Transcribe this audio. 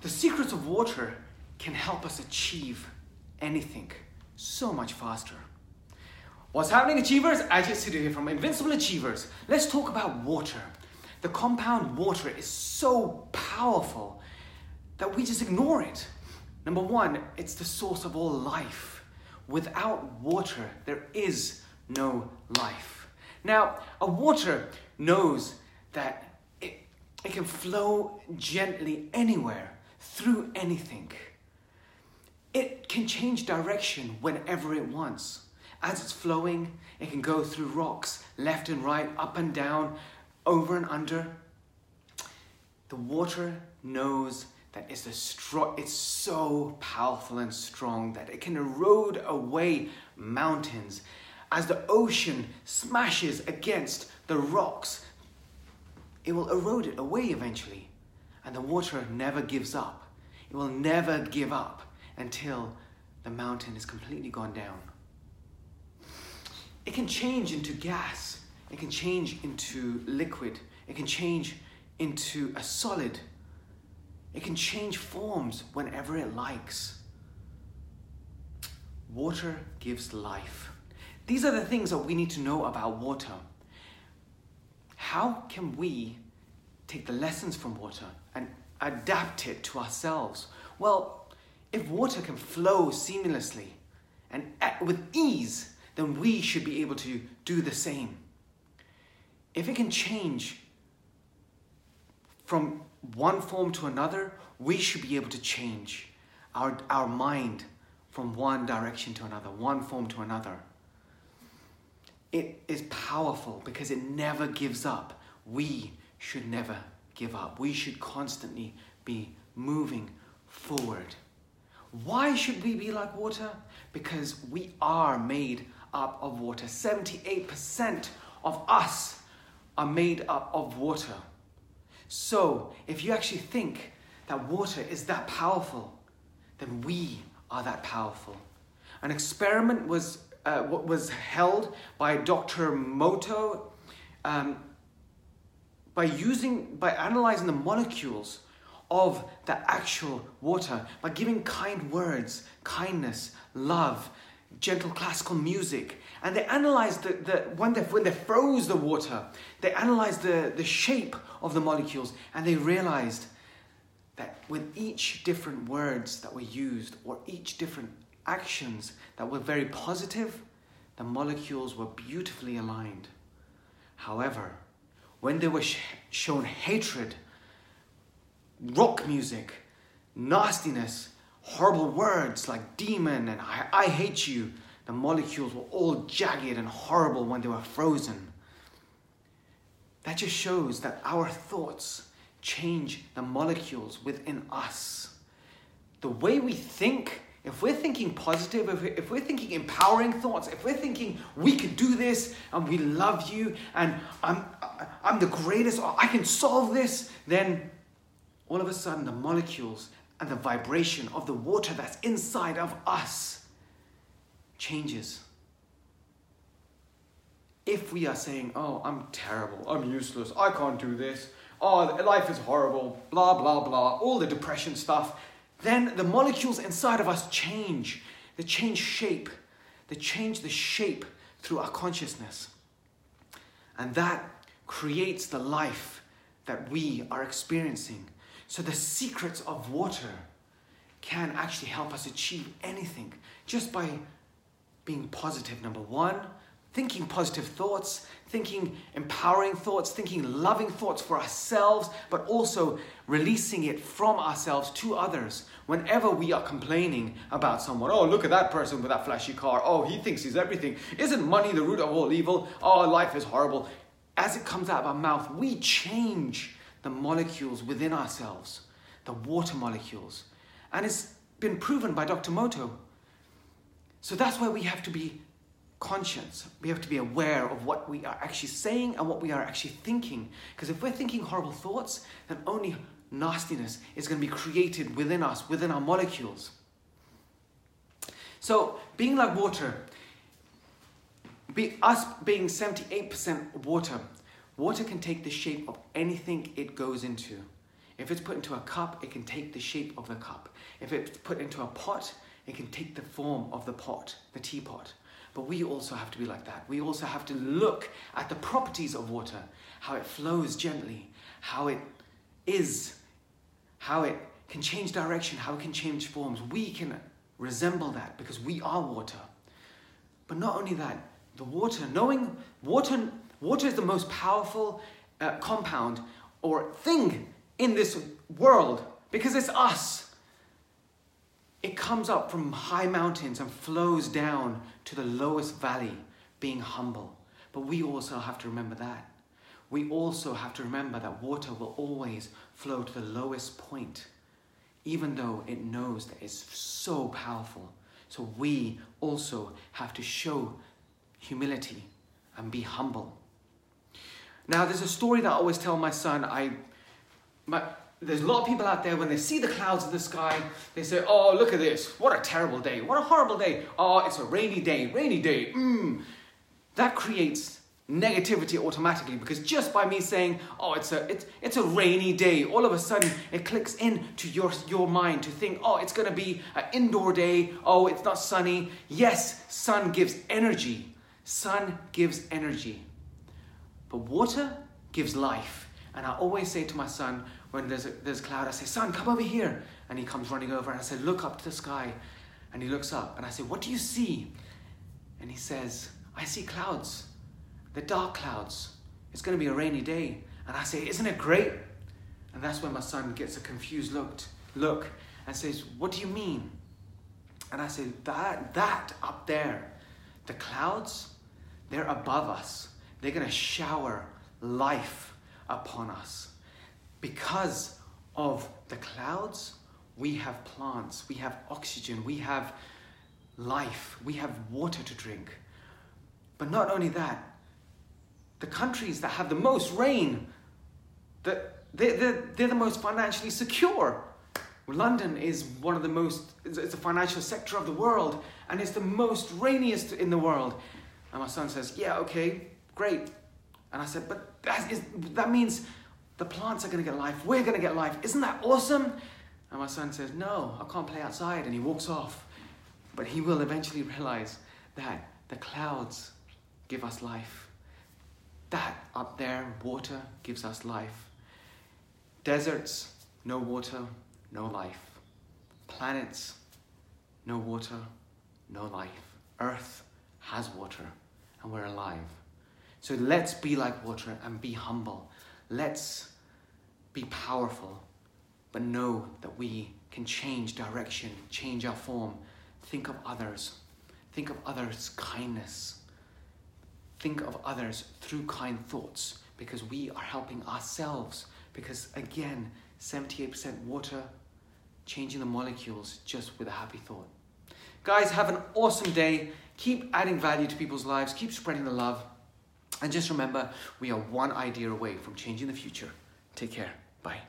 The secrets of water can help us achieve anything so much faster. What's happening, Achievers? Ajit Sidhu here from Invincible Achievers. Let's talk about water. The compound water is so powerful that we just ignore it. Number one, it's the source of all life. Without water, there is no life. Now, a water knows that it, it can flow gently anywhere, through anything. It can change direction whenever it wants. As it's flowing, it can go through rocks, left and right, up and down, over and under. The water knows that it's, stro- it's so powerful and strong that it can erode away mountains. As the ocean smashes against the rocks, it will erode it away eventually. And the water never gives up. It will never give up until the mountain is completely gone down. It can change into gas, it can change into liquid, it can change into a solid, it can change forms whenever it likes. Water gives life. These are the things that we need to know about water. How can we take the lessons from water and adapt it to ourselves? Well, if water can flow seamlessly and with ease, then we should be able to do the same. If it can change from one form to another, we should be able to change our, our mind from one direction to another, one form to another. It is powerful because it never gives up. We should never give up. We should constantly be moving forward. Why should we be like water? Because we are made up of water. 78% of us are made up of water. So, if you actually think that water is that powerful, then we are that powerful. An experiment was, uh, was held by Dr. Moto um, by using, by analyzing the molecules of the actual water by giving kind words, kindness, love, gentle classical music. And they analyzed the, the when, they, when they froze the water, they analyzed the, the shape of the molecules and they realized that with each different words that were used or each different actions that were very positive, the molecules were beautifully aligned. However, when they were sh- shown hatred, rock music, nastiness, horrible words like demon and I, I hate you. The molecules were all jagged and horrible when they were frozen. That just shows that our thoughts change the molecules within us. The way we think, if we're thinking positive, if we're, if we're thinking empowering thoughts, if we're thinking we can do this and we love you and I'm, I'm the greatest, I can solve this, then all of a sudden the molecules and the vibration of the water that's inside of us changes. If we are saying, oh, I'm terrible, I'm useless, I can't do this, oh, life is horrible, blah, blah, blah, all the depression stuff, then the molecules inside of us change. They change shape. They change the shape through our consciousness. And that creates the life that we are experiencing. So the secrets of water can actually help us achieve anything just by being positive, number one, thinking positive thoughts, thinking empowering thoughts, thinking loving thoughts for ourselves, but also releasing it from ourselves to others. Whenever we are complaining about someone, oh, look at that person with that flashy car, oh, he thinks he's everything. Isn't money the root of all evil? Oh, life is horrible. As it comes out of our mouth, we change the molecules within ourselves, the water molecules. And it's been proven by Dr. Moto. So that's why we have to be conscious. We have to be aware of what we are actually saying and what we are actually thinking. Because if we're thinking horrible thoughts, then only nastiness is going to be created within us, within our molecules. So, being like water, be, us being 78% water, Water can take the shape of anything it goes into. If it's put into a cup, it can take the shape of the cup. If it's put into a pot, it can take the form of the pot, the teapot. But we also have to be like that. We also have to look at the properties of water, how it flows gently, how it is, how it can change direction, how it can change forms. We can resemble that because we are water. But not only that, the water, knowing water, water is the most powerful uh, compound or thing in this world because it's us. It comes up from high mountains and flows down to the lowest valley, being humble. But we also have to remember that. We also have to remember that water will always flow to the lowest point, even though it knows that it's so powerful. So we also have to show humility and be humble. Now, there's a story that I always tell my son. I, my, there's a lot of people out there when they see the clouds in the sky, they say, "Oh, look at this! What a terrible day! What a horrible day! Oh, it's a rainy day, rainy day." Mm. That creates negativity automatically because just by me saying, "Oh, it's a it's it's a rainy day," all of a sudden it clicks in to your your mind to think, "Oh, it's going to be an indoor day. Oh, it's not sunny." Yes, sun gives energy. Sun gives energy. But water gives life. And I always say to my son, when there's a, there's a cloud, I say, son, come over here. And he comes running over and I say, look up to the sky. And he looks up and I say, what do you see? And he says, I see clouds. The dark clouds. It's going to be a rainy day. And I say, isn't it great? And that's when my son gets a confused look, look and says, what do you mean? And I say, that, that up there, the clouds, they're above us. They're going to shower life upon us. Because of the clouds, we have plants, we have oxygen, we have life, we have water to drink. But not only that, the countries that have the most rain, they're, the most financially secure. London is one of the most, it's a financial sector of the world, and it's the most rainiest in the world. And my son says, Yeah, okay, great. And I said, But that, is, that means the plants are going to get life. We're going to get life. Isn't that awesome? And my son says, No, I can't play outside. And he walks off. But he will eventually realize that the clouds give us life. That up there, water gives us life. Deserts, no water, no life. Planets, no water, no life. Earth has water, and we're alive. So let's be like water and be humble. Let's be powerful, but know that we can change direction, change our form. Think of others. Think of others' kindness. Think of others through kind thoughts because we are helping ourselves. Because again, 78% water, changing the molecules just with a happy thought. Guys, have an awesome day. Keep adding value to people's lives, keep spreading the love. And just remember, we are one idea away from changing the future. Take care. Bye.